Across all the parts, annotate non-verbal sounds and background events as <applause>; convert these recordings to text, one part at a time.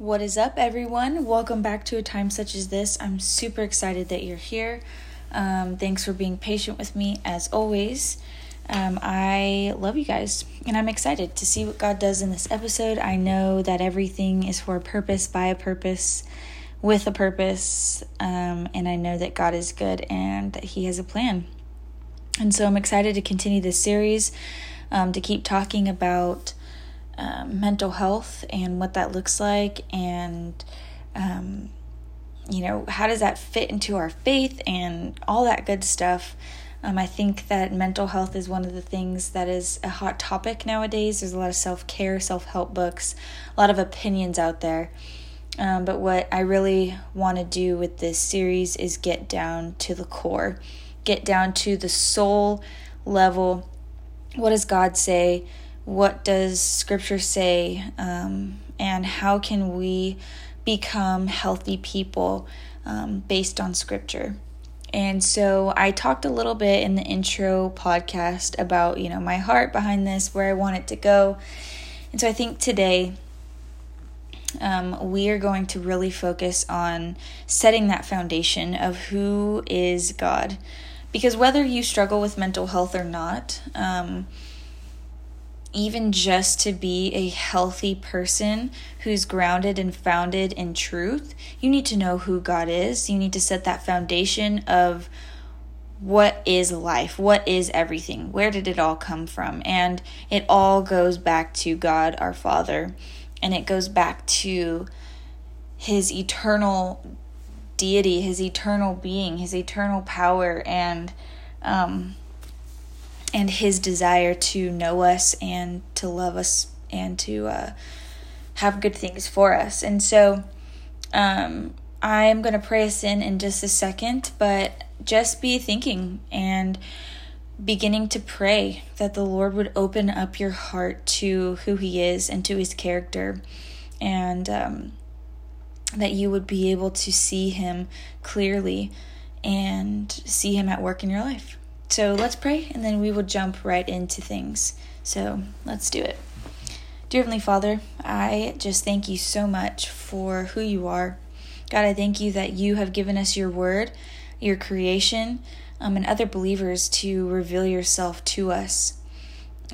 What is up, everyone? Welcome back to a time such as this. I'm super excited that you're here. Um, thanks for being patient with me as always. Um, I love you guys, and I'm excited to see what God does in this episode. I know that everything is for a purpose, by a purpose, with a purpose, um, and I know that God is good and that He has a plan. And so I'm excited to continue this series, um, to keep talking about um, mental health and what that looks like and um, you know how does that fit into our faith and all that good stuff. Um, i think that mental health is one of the things that is a hot topic nowadays. There's a lot of self-care self-help books a lot of opinions out there. Um, but what i really want to do with this series is get down to the core get down to the soul level. What does god say what does scripture say um, and how can we become healthy people um, based on scripture? And so i talked a little bit in the intro podcast about you know my heart behind this where i want it to go. And so i think today um, we are going to really focus on setting that foundation of who is god. Because whether you struggle with mental health or not um, even just to be a healthy person who's grounded and founded in truth, you need to know who God is. You need to set that foundation of what is life? What is everything? Where did it all come from? And it all goes back to God our Father. And it goes back to his eternal deity, his eternal being, his eternal power, and um, and his desire to know us and to love us and to uh, have good things for us. And so um, I'm going to pray us in in just a second, but just be thinking and beginning to pray that the Lord would open up your heart to who He is and to His character, and um, that you would be able to see Him clearly and see Him at work in your life. So let's pray and then we will jump right into things. So let's do it. Dear Heavenly Father, I just thank you so much for who you are. God, I thank you that you have given us your word, your creation, um, and other believers to reveal yourself to us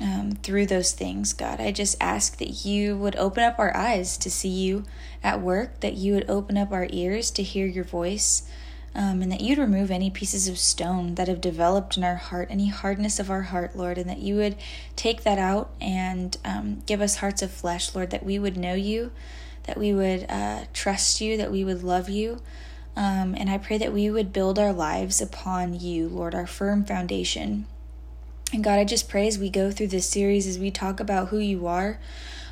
um, through those things. God, I just ask that you would open up our eyes to see you at work, that you would open up our ears to hear your voice um, and that you'd remove any pieces of stone that have developed in our heart, any hardness of our heart, Lord, and that you would take that out and um, give us hearts of flesh, Lord, that we would know you, that we would uh, trust you, that we would love you. Um, and I pray that we would build our lives upon you, Lord, our firm foundation. And God, I just pray as we go through this series, as we talk about who you are,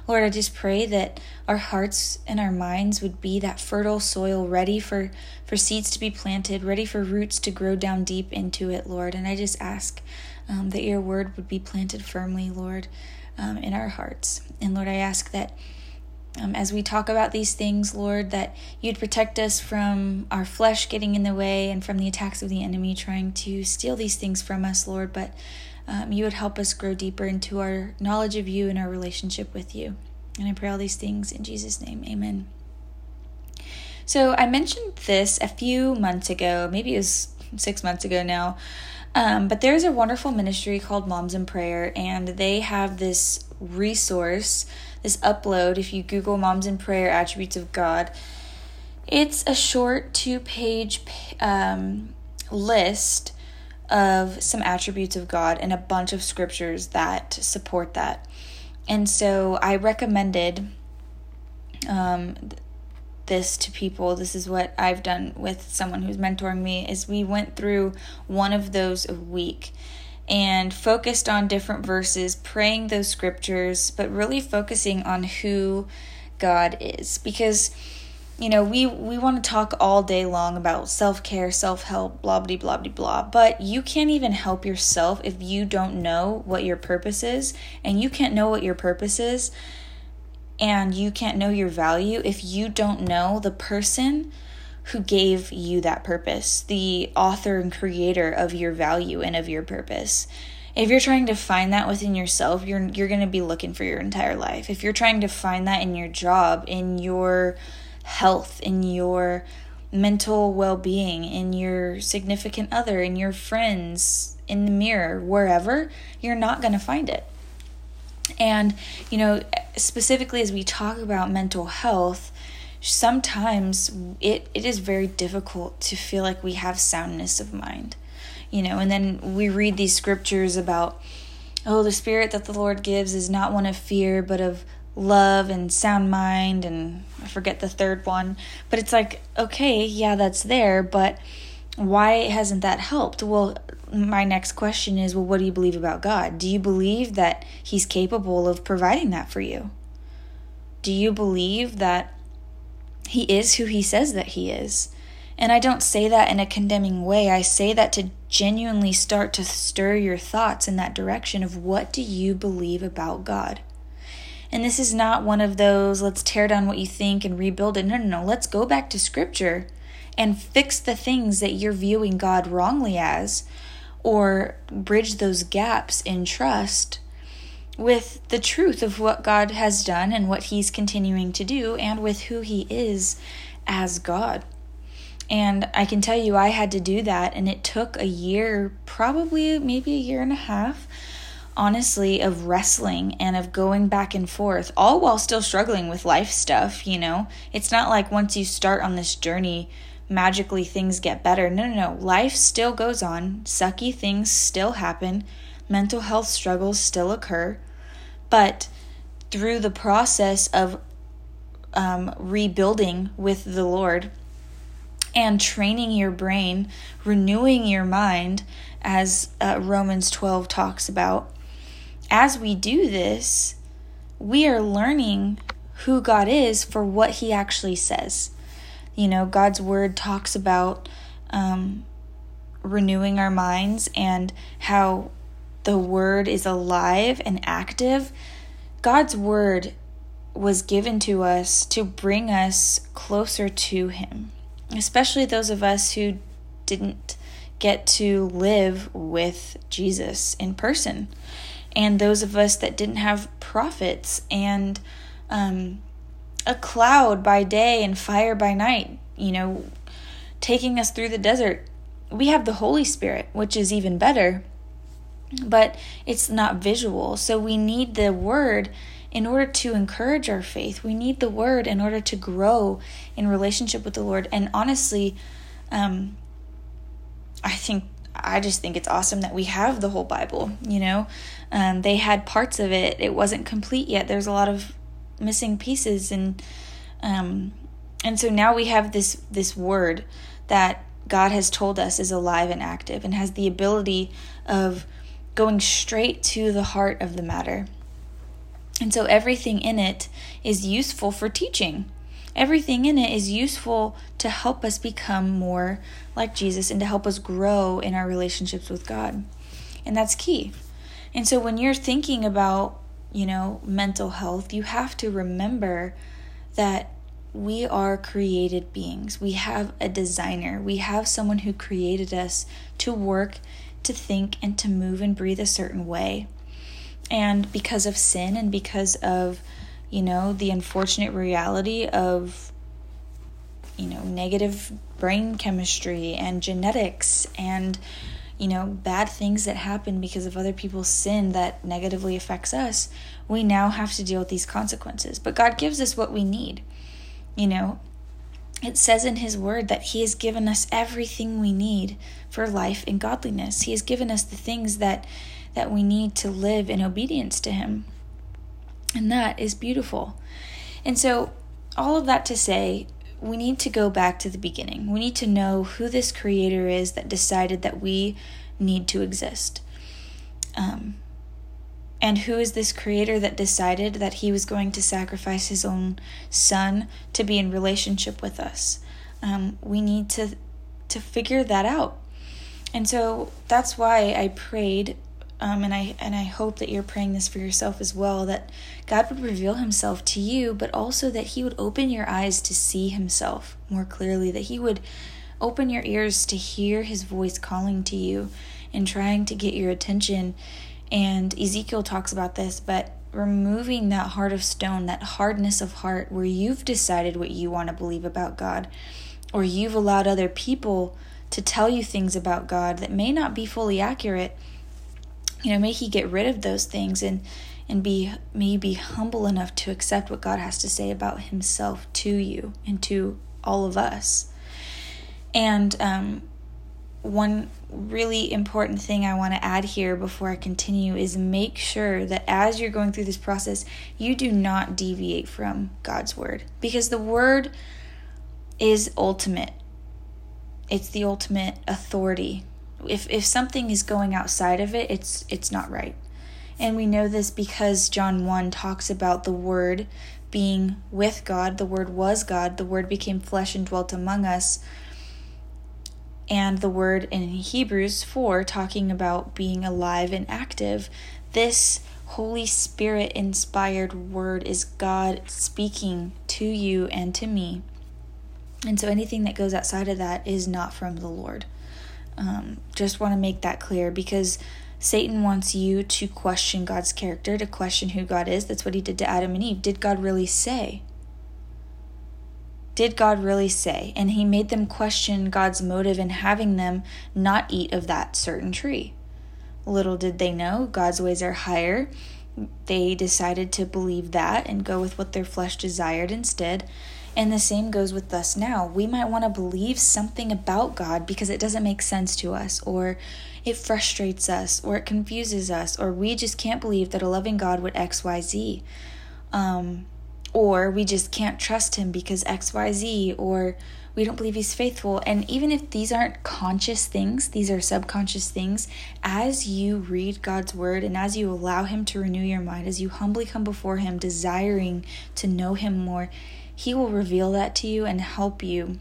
Lord, I just pray that our hearts and our minds would be that fertile soil ready for, for seeds to be planted, ready for roots to grow down deep into it, Lord. And I just ask um, that your word would be planted firmly, Lord, um, in our hearts. And Lord, I ask that. Um, as we talk about these things, Lord, that you'd protect us from our flesh getting in the way and from the attacks of the enemy trying to steal these things from us, Lord, but um, you would help us grow deeper into our knowledge of you and our relationship with you. And I pray all these things in Jesus' name. Amen. So I mentioned this a few months ago, maybe it was six months ago now. Um, but there's a wonderful ministry called Moms in Prayer, and they have this resource, this upload. If you Google Moms in Prayer Attributes of God, it's a short two page um, list of some attributes of God and a bunch of scriptures that support that. And so I recommended um, this to people. This is what I've done with someone who's mentoring me is we went through one of those a week and focused on different verses, praying those scriptures, but really focusing on who God is because you know, we we want to talk all day long about self-care, self-help, blah blah blah blah blah, but you can't even help yourself if you don't know what your purpose is, and you can't know what your purpose is and you can't know your value if you don't know the person who gave you that purpose, the author and creator of your value and of your purpose. if you're trying to find that within yourself, you're you're going to be looking for your entire life. If you're trying to find that in your job, in your health, in your mental well-being, in your significant other, in your friends, in the mirror, wherever, you're not going to find it. And, you know, specifically as we talk about mental health, sometimes it, it is very difficult to feel like we have soundness of mind you know, and then we read these scriptures about, oh, the spirit that the Lord gives is not one of fear, but of love and sound mind and I forget the third one. But it's like, okay, yeah, that's there, but why hasn't that helped? Well, my next question is, well, what do you believe about God? Do you believe that He's capable of providing that for you? Do you believe that He is who He says that He is? And I don't say that in a condemning way. I say that to genuinely start to stir your thoughts in that direction of what do you believe about God? And this is not one of those let's tear down what you think and rebuild it. No, no, no. Let's go back to scripture and fix the things that you're viewing God wrongly as or bridge those gaps in trust with the truth of what God has done and what He's continuing to do and with who He is as God. And I can tell you, I had to do that, and it took a year, probably maybe a year and a half, honestly, of wrestling and of going back and forth, all while still struggling with life stuff, you know? It's not like once you start on this journey, magically things get better. No, no, no. Life still goes on, sucky things still happen, mental health struggles still occur, but through the process of um, rebuilding with the Lord, and training your brain, renewing your mind, as uh, Romans 12 talks about. As we do this, we are learning who God is for what He actually says. You know, God's Word talks about um, renewing our minds and how the Word is alive and active. God's Word was given to us to bring us closer to Him especially those of us who didn't get to live with Jesus in person, and those of us that didn't have prophets and um, a cloud by day and fire by night, you know, taking us through the desert. We have the Holy Spirit, which is even better, but it's not visual. So we need the Word in order to encourage our faith. We need the word in order to grow in relationship with the Lord. And honestly, um, I think I just think it's awesome that we have the whole Bible. You know, um, they had parts of it; it wasn't complete yet. There's a lot of missing pieces, and um, and so now we have this this word that God has told us is alive and active, and has the ability of going straight to the heart of the matter. And so everything in it is useful for teaching. Everything in it is useful to help us become more like Jesus and to help us grow in our relationships with God. And that's key. And so when you're thinking about, you know, mental health, you have to remember that we are created beings. We have a designer. We have someone who created us to work, to think, and to move and breathe a certain way. And because of sin and because of, you know, the unfortunate reality of, you know, negative brain chemistry and genetics and, you know, bad things that happen because of other people's sin that negatively affects us, we now have to deal with these consequences. But God gives us what we need. You know, it says in His Word that He has given us everything we need for life and godliness. He has given us the things that that we need to live in obedience to Him. And that is beautiful. And so, all of that to say, we need to go back to the beginning. We need to know who this Creator is that decided that we need to exist. Um, and who is this Creator that decided that He was going to sacrifice His own Son to be in relationship with us? Um, we need to to figure that out. And so that's why I prayed um, and I and I hope that you're praying this for yourself as well that God would reveal Himself to you, but also that He would open your eyes to see Himself more clearly. That He would open your ears to hear His voice calling to you and trying to get your attention And Ezekiel talks about this, but removing that heart of stone, that hardness of heart where you've decided what you want to believe about God, or you've allowed other people to tell you things about God that may not be fully accurate, you know, may He get rid of those things and and be may be humble enough to accept what God has to say about Himself to you and to all of us. And um, one really important thing I want to add here before I continue is make sure that as you're going through this process, you do not deviate from God's word because the word is ultimate. It's the ultimate authority. If if something is going outside of it, it's it's not right. And we know this because John 1 talks about the word being with God, the word was God, the word became flesh and dwelt among us and the word in Hebrews 4 talking about being alive and active. This Holy Spirit inspired word is God speaking to you and to me. And so anything that goes outside of that is not from the Lord. Um, just want to make that clear because Satan wants you to question God's character, to question who God is. That's what he did to Adam and Eve. Did God really say? did God really say? And he made them question God's motive in having them not eat of that certain tree. Little did they know, God's ways are higher. They decided to believe that and go with what their flesh desired instead. And the same goes with us now. We might want to believe something about God because it doesn't make sense to us, or it frustrates us, or it confuses us, or we just can't believe that a loving God would XYZ. Um, or we just can't trust him because XYZ, or we don't believe he's faithful. And even if these aren't conscious things, these are subconscious things, as you read God's word and as you allow him to renew your mind, as you humbly come before him, desiring to know him more, he will reveal that to you and help you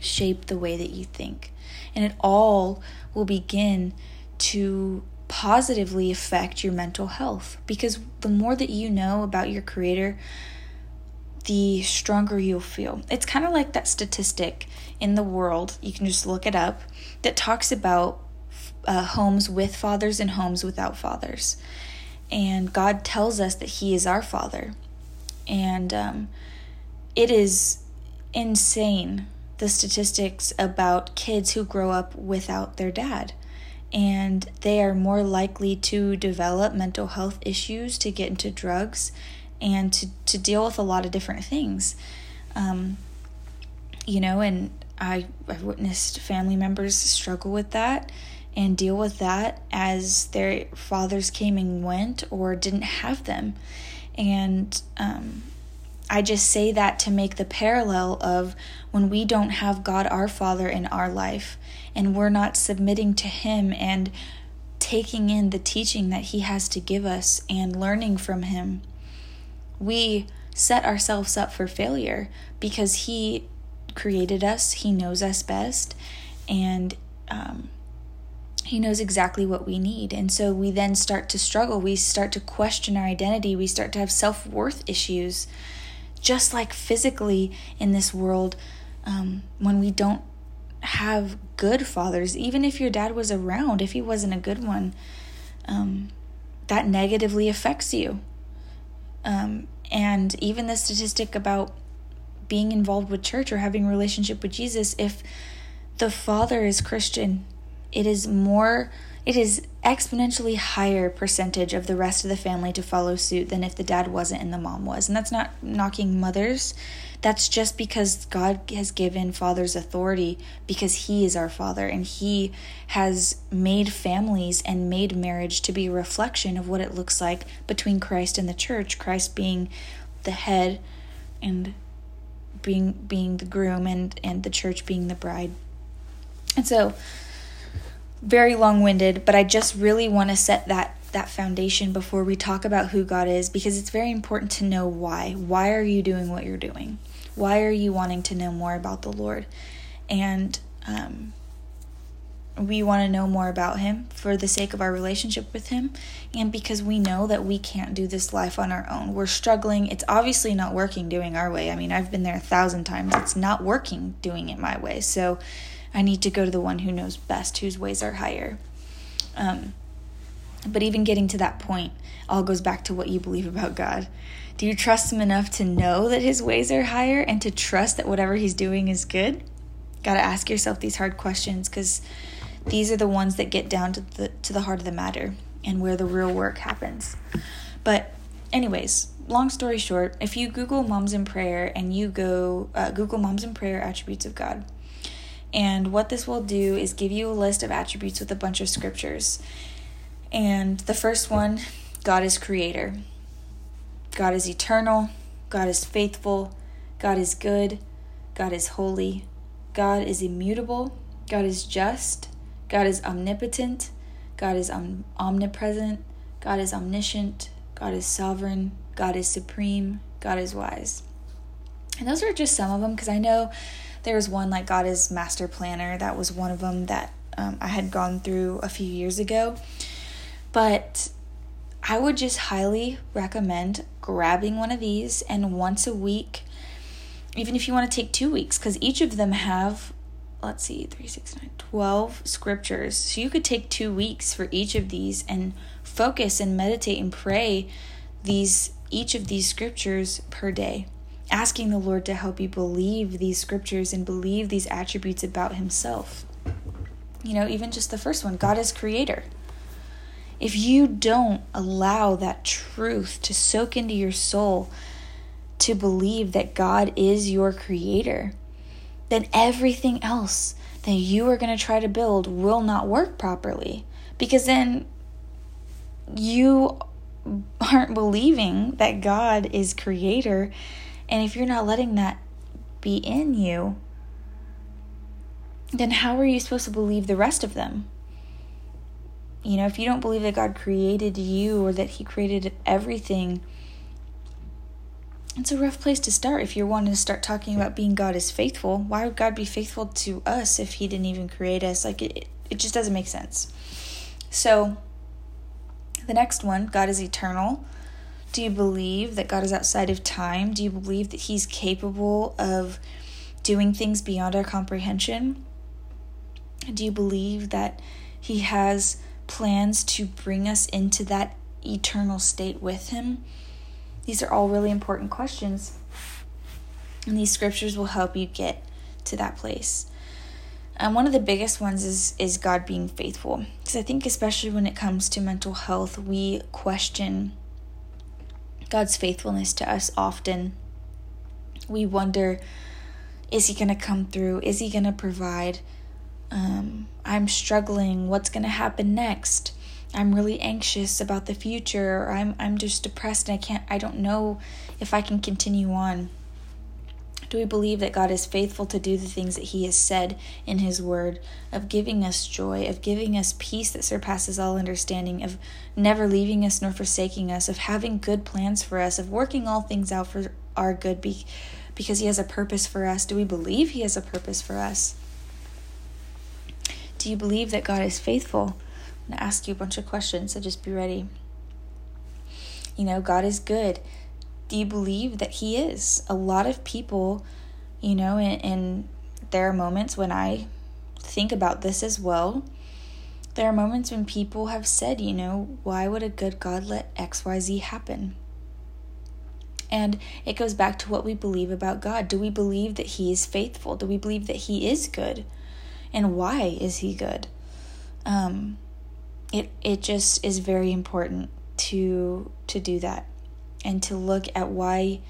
shape the way that you think. And it all will begin to positively affect your mental health. Because the more that you know about your creator the stronger you'll feel. It's kind of like that statistic in the world you can just look it up that talks about uh, homes with fathers and homes without fathers. And god tells us that he is our father. And um, it is insane the statistics about kids who grow up without their dad and they are more likely to develop mental health issues, to get into drugs, and to, to deal with a lot of different things. Um, you know, and I, I've witnessed family members struggle with that and deal with that as their fathers came and went or didn't have them. And um, I just say that to make the parallel of when we don't have God our Father in our life and we're not submitting to Him and taking in the teaching that He has to give us and learning from Him, we set ourselves up for failure because He created us, He knows us best, and um, he knows exactly what we need. And so we then start to struggle. We start to question our identity. We start to have self worth issues just like physically in this world, um, when we don't have good fathers, even if your dad was around, if he wasn't a good one, um, that negatively affects you. Um, and even the statistic about being involved with church or having a relationship with Jesus, if the father is Christian, it is more it is exponentially higher percentage of the rest of the family to follow suit than if the dad wasn't and the mom was. And that's not knocking mothers. That's just because God has given fathers authority because he is our father and he has made families and made marriage to be a reflection of what it looks like between Christ and the church, Christ being the head and being being the groom and and the church being the bride. And so very long-winded, but I just really want to set that that foundation before we talk about who God is because it's very important to know why. Why are you doing what you're doing? Why are you wanting to know more about the Lord? And um, we want to know more about Him for the sake of our relationship with Him and because we know that we can't do this life on our own. We're struggling. It's obviously not working doing our way. I mean, I've been there a thousand times. It's not working doing it my way. So, I need to go to the one who knows best, whose ways are higher. Um, But even getting to that point all goes back to what you believe about God. Do you trust Him enough to know that His ways are higher and to trust that whatever He's doing is good? Got to ask yourself these hard questions because these are the ones that get down to the to the heart of the matter and where the real work happens. But anyways, long story short, if you Google moms in prayer and you go uh, Google moms in prayer attributes of God, and what this will do is give you a list of attributes with a bunch of scriptures. And the first one, God is creator. God is eternal. God is faithful. God is good. God is holy. God is immutable. God is just. God is omnipotent. God is om- omnipresent. God is omniscient. God is sovereign. God is supreme. God is wise. And those are just some of them because I know there was one like God is master planner. That was one of them that um, I had gone through a few years ago. But I would just highly recommend grabbing one of these and once a week, even if you want to take two weeks, because each of them have, let's see, three, six, nine, 12 scriptures. So you could take two weeks for each of these and focus and meditate and pray these each of these scriptures per day asking the Lord to help you believe these scriptures and believe these attributes about Himself. You know, even just the first one God is creator. If you don't allow that truth to soak into your soul, to believe that God is your creator, then everything else that you are going to try to build will not work properly. Because then you aren't believing that God is creator. And if you're not letting that be in you, then how are you supposed to believe the rest of them? You know, if you don't believe that God created you or that He created everything, it's a rough place to start if you're wanting to start talking about being God is faithful. Why would God be faithful to us if He didn't even create us? Like, it, it just doesn't make sense. So, the next one God is eternal. Do you believe that God is outside of time? Do you believe that He's capable of doing things beyond our comprehension? Do you believe that He has plans to bring us into that eternal state with Him? These are all really important questions. And these scriptures will help you get to that place. And one of the biggest ones is is God being faithful. Because I think especially when it comes to mental health, we question God's faithfulness to us often. We wonder, is He going to come through? Is He going to provide? Um, I'm struggling. What's going to happen next? I'm really anxious about the future. I'm I'm just depressed and I can't. I don't know if I can continue on. Do we believe that God is faithful to do the things that He has said in His Word, of giving us joy, of giving us peace that surpasses all understanding, of never leaving us nor forsaking us, of having good plans for us, of working all things out for our good be- because He has a purpose for us? Do we believe He has a purpose for us? Do you believe that God is faithful? I'm going to ask you a bunch of questions, so just be ready. You know, God is good do you believe that he is? A lot of people, you know, and, there are moments when I think about this as well. There are moments when people have said, you know, why would a good God let XYZ happen? And it goes back to what we believe about God. Do we believe that He is faithful? Do we believe that He is good? And why is He good? Um, it it just is very important to to do that and to look at why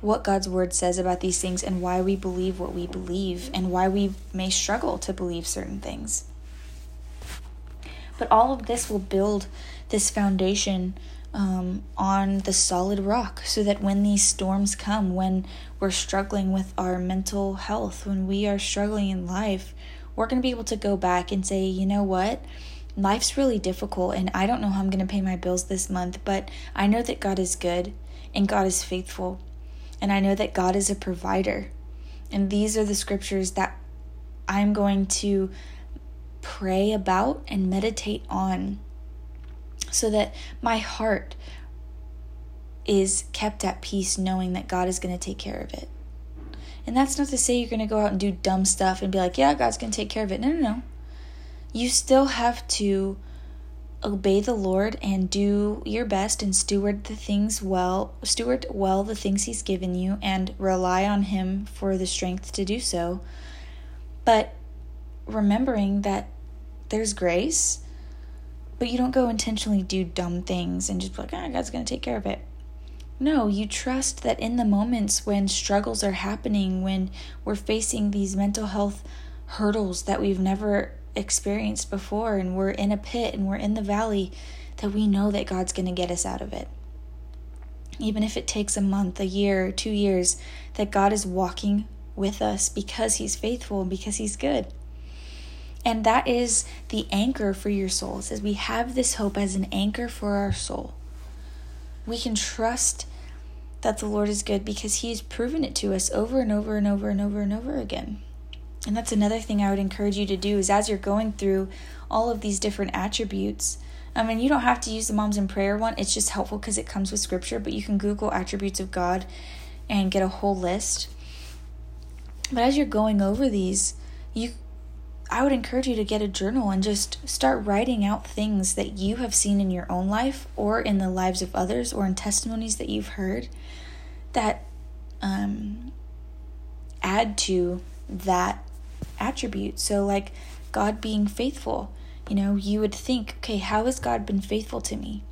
what God's word says about these things and why we believe what we believe and why we may struggle to believe certain things. But all of this will build this foundation um, on the solid rock so that when these storms come, when we're struggling with our mental health, when we are struggling in life, we're going to be able to go back and say, you know what? Life's really difficult and I don't know how I'm going to pay my bills this month, but I know that God is good and God is faithful. And I know that God is a provider. And these are the scriptures that I'm going to pray about and meditate on so that my heart is kept at peace knowing that God is going to take care of it. And that's not to say you're going to go out and do dumb stuff and be like, yeah, God's going to take care of it. No, no, no you still have to obey the Lord and do your best and steward the things well, steward well the things He's given you and rely on Him for the strength to do so. But remembering that there's grace, but you don't go intentionally do dumb things and just be like, ah, God's going to take care of it. No, you trust that in the moments when struggles are happening, when we're facing these mental health hurdles that we've never experienced before, and we're in a pit and we're in the valley, that we know that God's going to get us out of it. Even if it takes a month, a year, two years, that God is walking with us because He's faithful and because He's good. And that is the anchor for your soul. It says we have this hope as an anchor for our soul we can trust that the Lord is good because He's proven it to us over and over and over and over and over again. And that's another thing I would encourage you to do is as you're going through all of these different attributes. I mean, you don't have to use the Moms in Prayer one, it's just helpful because it comes with scripture, but you can Google attributes of God and get a whole list. But as you're going over these, you I would encourage you to get a journal and just start writing out things that you have seen in your own life or in the lives of others or in testimonies that you've heard that um, add to that attribute. So, like God being faithful, you know, you would think, okay, how has God been faithful to me?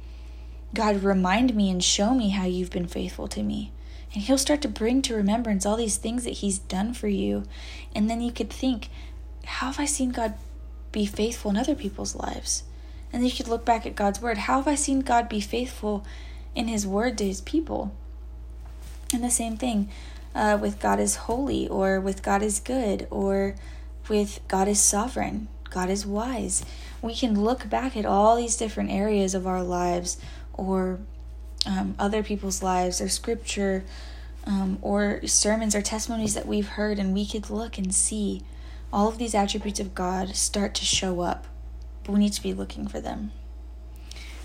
God, remind me and show me how you've been faithful to me. And He'll start to bring to remembrance all these things that He's done for you. And then you could think, how have I seen God be faithful in other people's lives? And then you could look back at God's word. How have I seen God be faithful in his word to his people? And the same thing uh, with God is holy, or with God is good, or with God is sovereign, God is wise. We can look back at all these different areas of our lives, or um, other people's lives, or scripture, um, or sermons or testimonies that we've heard, and we could look and see all of these attributes of God start to show up, but we need to be looking for them.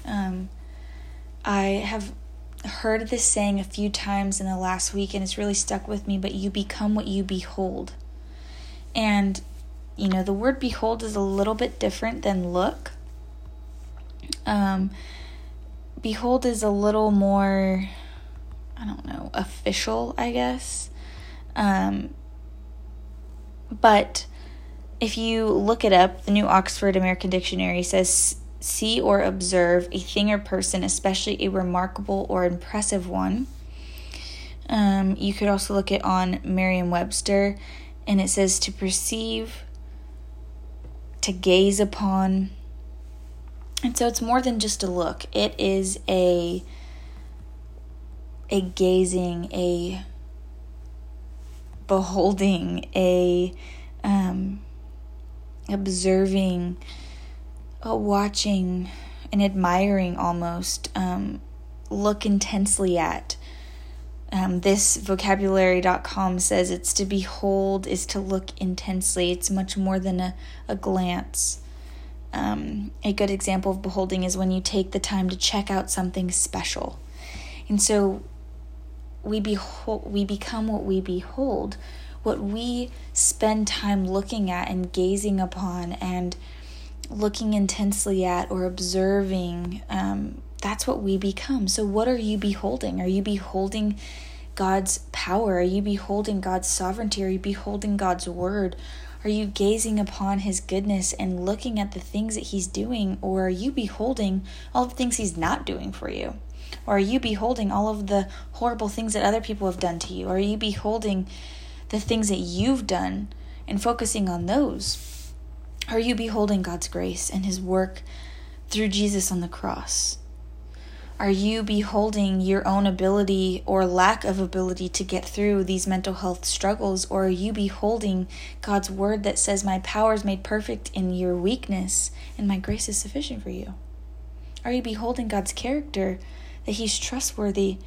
Um, I have heard this saying a few times in the last week and it's really stuck with me, but you become what you behold. And, you know, the word behold is a little bit different than look. Um, behold is a little more, I don't know, official, I guess. Um, but if you look it up, the New Oxford American Dictionary says see or observe a thing or person, especially a remarkable or impressive one. Um, you could also look it on Merriam Webster, and it says to perceive, to gaze upon. And so it's more than just a look, it is a a gazing, a beholding, a um, observing, uh, watching, and admiring almost, um, look intensely at. Um, this vocabulary.com says it's to behold is to look intensely. It's much more than a, a glance. Um, a good example of beholding is when you take the time to check out something special. And so we behold we become what we behold what we spend time looking at and gazing upon and looking intensely at or observing, um, that's what we become. So, what are you beholding? Are you beholding God's power? Are you beholding God's sovereignty? Are you beholding God's word? Are you gazing upon his goodness and looking at the things that he's doing? Or are you beholding all the things he's not doing for you? Or are you beholding all of the horrible things that other people have done to you? Or are you beholding the things that you've done and focusing on those? Are you beholding God's grace and His work through Jesus on the cross? Are you beholding your own ability or lack of ability to get through these mental health struggles? Or are you beholding God's word that says, My power is made perfect in your weakness, and my grace is sufficient for you? Are you beholding God's character, that He's trustworthy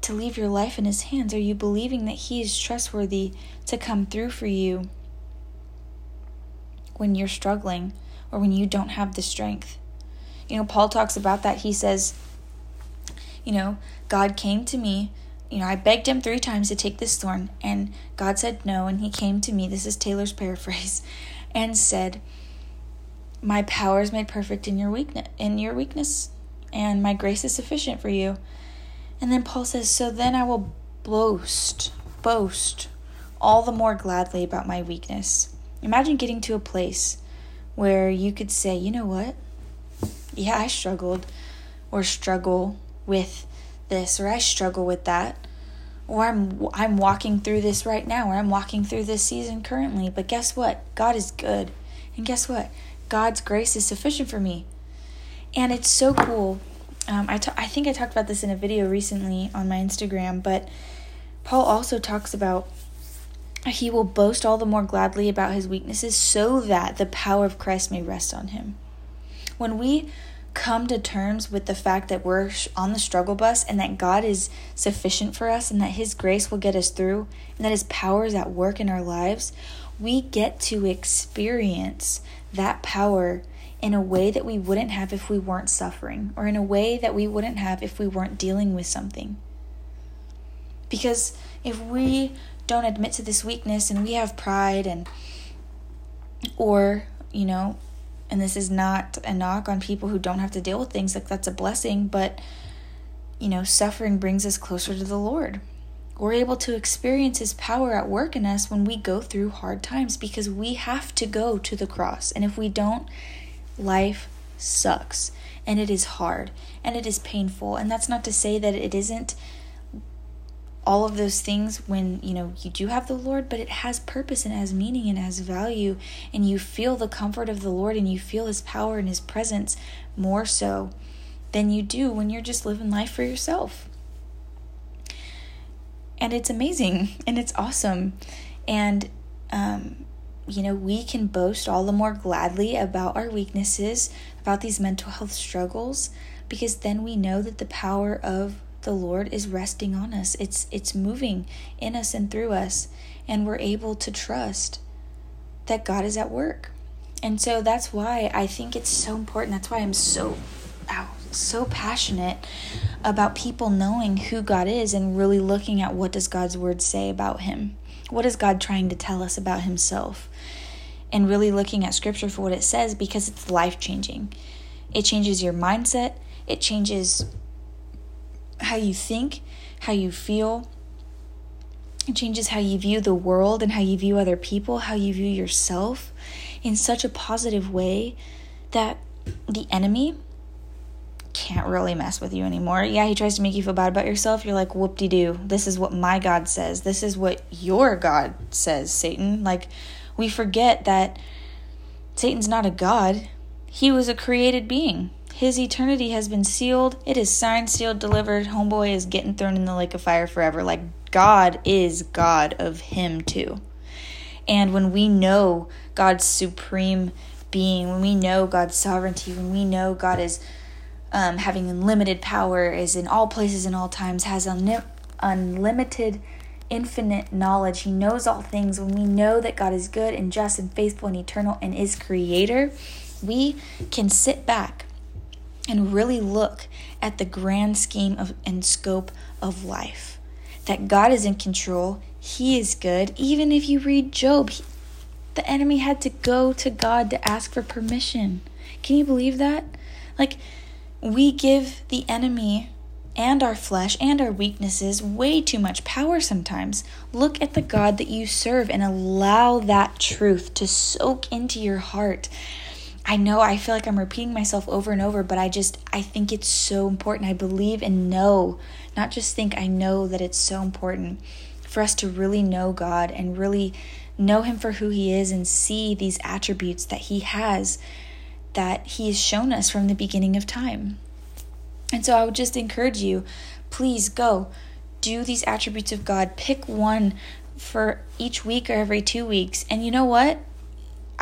to leave your life in His hands? Are you believing that He is trustworthy to come through for you when you're struggling or when you don't have the strength? You know, Paul talks about that. He says, you know, God came to me. You know, I begged him three times to take this thorn, and God said no. And he came to me, this is Taylor's <laughs> paraphrase, and said, my power is made perfect in your weakness in your weakness and my grace is sufficient for you. And then Paul says, So then I will boast, boast all the more gladly about my weakness. Imagine getting to a place where you could say, You know what? Yeah, I struggled or struggle with this or I struggle with that or I'm I'm walking through this right now or I'm walking through this season currently but guess what God is good and guess what God's grace is sufficient for me and it's so cool. Um, I, t- I think I talked about this in a video recently on my Instagram, but Paul also talks about he will boast all the more gladly about his weaknesses so that the power of Christ may rest on him. When we come to terms with the fact that we're on the struggle bus and that God is sufficient for us and that His grace will get us through and that His power is at work in our lives, we get to experience that power in a way that we wouldn't have if we weren't suffering, or in a way that we wouldn't have if we weren't dealing with something. Because if we don't admit to this weakness and we have pride and, or, you know, and this is not a knock on people who don't have to deal with things, like that's a blessing, but, you know, suffering brings us closer to the Lord. We're able to experience His power at work in us when we go through hard times because we have to go to the cross. And if we don't, life sucks and it is hard and it is painful. And that's not to say that it isn't all of those things when you know you do have the lord but it has purpose and has meaning and has value and you feel the comfort of the lord and you feel his power and his presence more so than you do when you're just living life for yourself. And it's amazing <laughs> and it's awesome. And um, you know, we can boast all the more gladly about our weaknesses, about these mental health struggles, because then we know that the power of the Lord is resting on us. It's it's moving in us and through us, and we're able to trust that God is at work. And so that's why I think it's so important. That's why I'm so ow, so passionate about people knowing who God is and really looking at what does God's word say about him. What is God trying to tell us about himself? And really looking at scripture for what it says because it's life changing. It changes your mindset, it changes how you think, how you feel. It changes how you view the world and how you view other people, how you view yourself in such a positive way that the enemy can't really mess with you anymore. Yeah, he tries to make you feel bad about yourself. You're like, whoop de doo. This is what my God says. This is what your God says, Satan. Like, we forget that Satan's not a God, he was a created being. His eternity has been sealed. It is signed, sealed, delivered. Homeboy is getting thrown in the lake of fire forever. Like, God is God of him, too. And when we know God's supreme being, when we know God's sovereignty, when we know God is um, having unlimited power, is in all places and all times, has un- unlimited, infinite knowledge. He knows all things. When we know that God is good and just and faithful and eternal and is creator, we can sit back and really look at the grand scheme of and scope of life. That God is in control, He is good. Even if you read Job, he, the enemy had to go to God to ask for permission. Can you believe that? Like, we give the enemy and our flesh and our weaknesses way too much power sometimes. Look at the God that you serve and allow that truth to soak into your heart. I know I feel like I'm repeating myself over and over, but I just I think it's so important. I believe and know, not just think, I know that it's so important for us to really know God and really know him for who he is and see these attributes that he has that He has shown us from the beginning of time. And so I would just encourage you please go do these attributes of God. Pick one for each week or every two weeks. And you know what?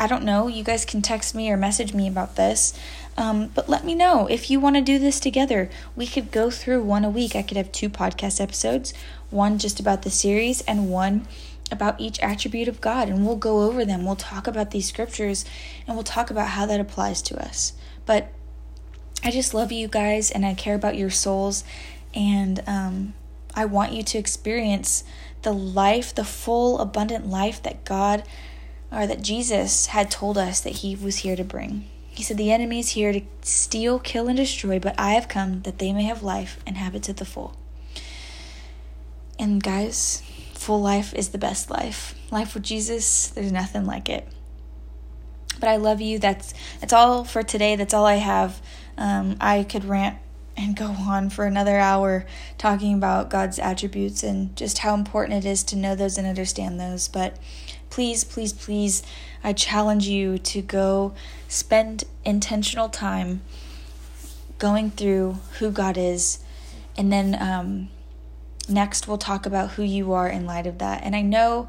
I don't know. You guys can text me or message me about this. Um, but let me know if you want to do this together. We could go through one a week. I could have two podcast episodes one just about the series and one about each attribute of God and we'll go over them. We'll talk about these scriptures and we'll talk about how that applies to us. But I just love you guys and I care about your souls and um, I want you to experience the life, the full, abundant life that God or that Jesus had told us that He was here to bring. He said, The enemy is here to steal, kill, and destroy, but I have come that they may have life and have it to the full. And guys, full life is the best life. Life with Jesus, there's nothing like it. But I love you. That's that's all for today. That's all I have. Um, I could rant and go <laughs> on for another hour talking about God's attributes and just how important it is to know those and understand those. But please, please, please, I challenge you to go spend intentional time going through who God is. And then um, next, we'll talk about who you are in light of that. And I know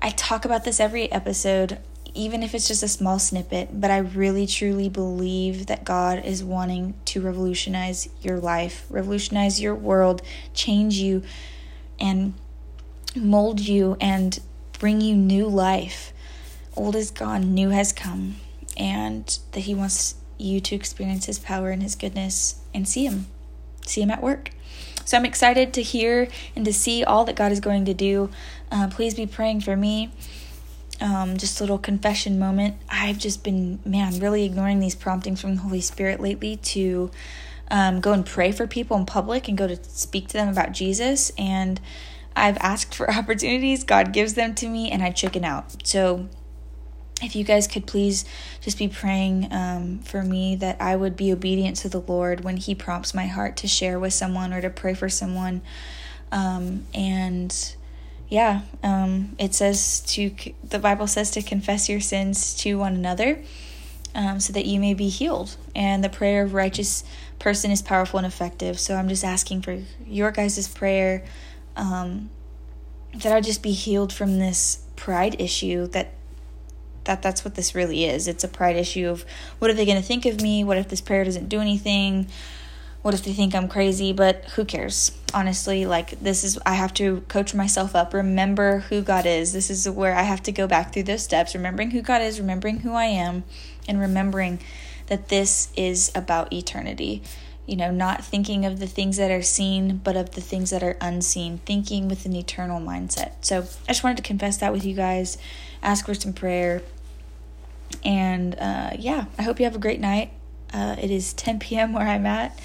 I talk about this every episode even if it's just a small snippet, but I really truly believe that God is wanting to revolutionize your life, revolutionize your world, change you, and mold you and bring you new life. Old is gone, new has come, and that He wants you to experience His power and His goodness and see Him, see Him at work. So I'm excited to hear and to see all that God is going to do. Uh, please be praying for me um, just a little confession moment. I've just been, man, really ignoring these promptings from the Holy Spirit lately to um, go and pray for people in public and go to speak to them about Jesus. And I've asked for <laughs> opportunities, God gives them to me, and I chicken out. So if you guys could please just be praying um, for me that I would be obedient to the Lord when He prompts my heart to share with someone or to pray for someone. Um, and yeah, um, it says to, the Bible says to confess your sins to one another um, so that you may be healed. And the prayer of righteous person is powerful and effective. So I'm just asking for your guys' prayer um, that I just be healed from this pride issue that that that's what this really is. It's a pride issue of what are they going to think of me? What if this prayer doesn't do anything? what if they think I'm crazy? But who cares? Honestly, like this is I have to coach myself up, remember who God is. This is where I have to go back through those steps, remembering who God is, remembering who I am, and remembering that this is about eternity. You know, not thinking of the things that are seen, but of the things that are unseen, thinking with an eternal mindset. So I just wanted to confess that with you guys, ask for some prayer. And uh, yeah, I hope you have a great night. Uh, it is 10 p.m. where I'm at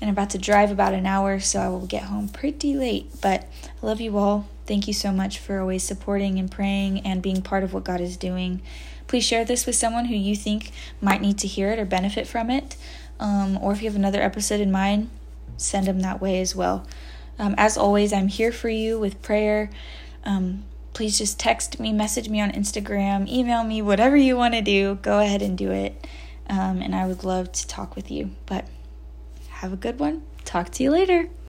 and I'm about to drive about an hour, so I will get home pretty late. But I love you all. Thank you so much for always supporting and praying and being part of what God is doing. Please share this with someone who you think might need to hear it or benefit from it. Um, or if you have another episode in mind, send them that way as well. Um, as always, I'm here for you with prayer. Um, please just text me, message me on Instagram, email me, whatever you want to do. Go ahead and do it. Um, and I would love to talk with you. But have a good one. Talk to you later.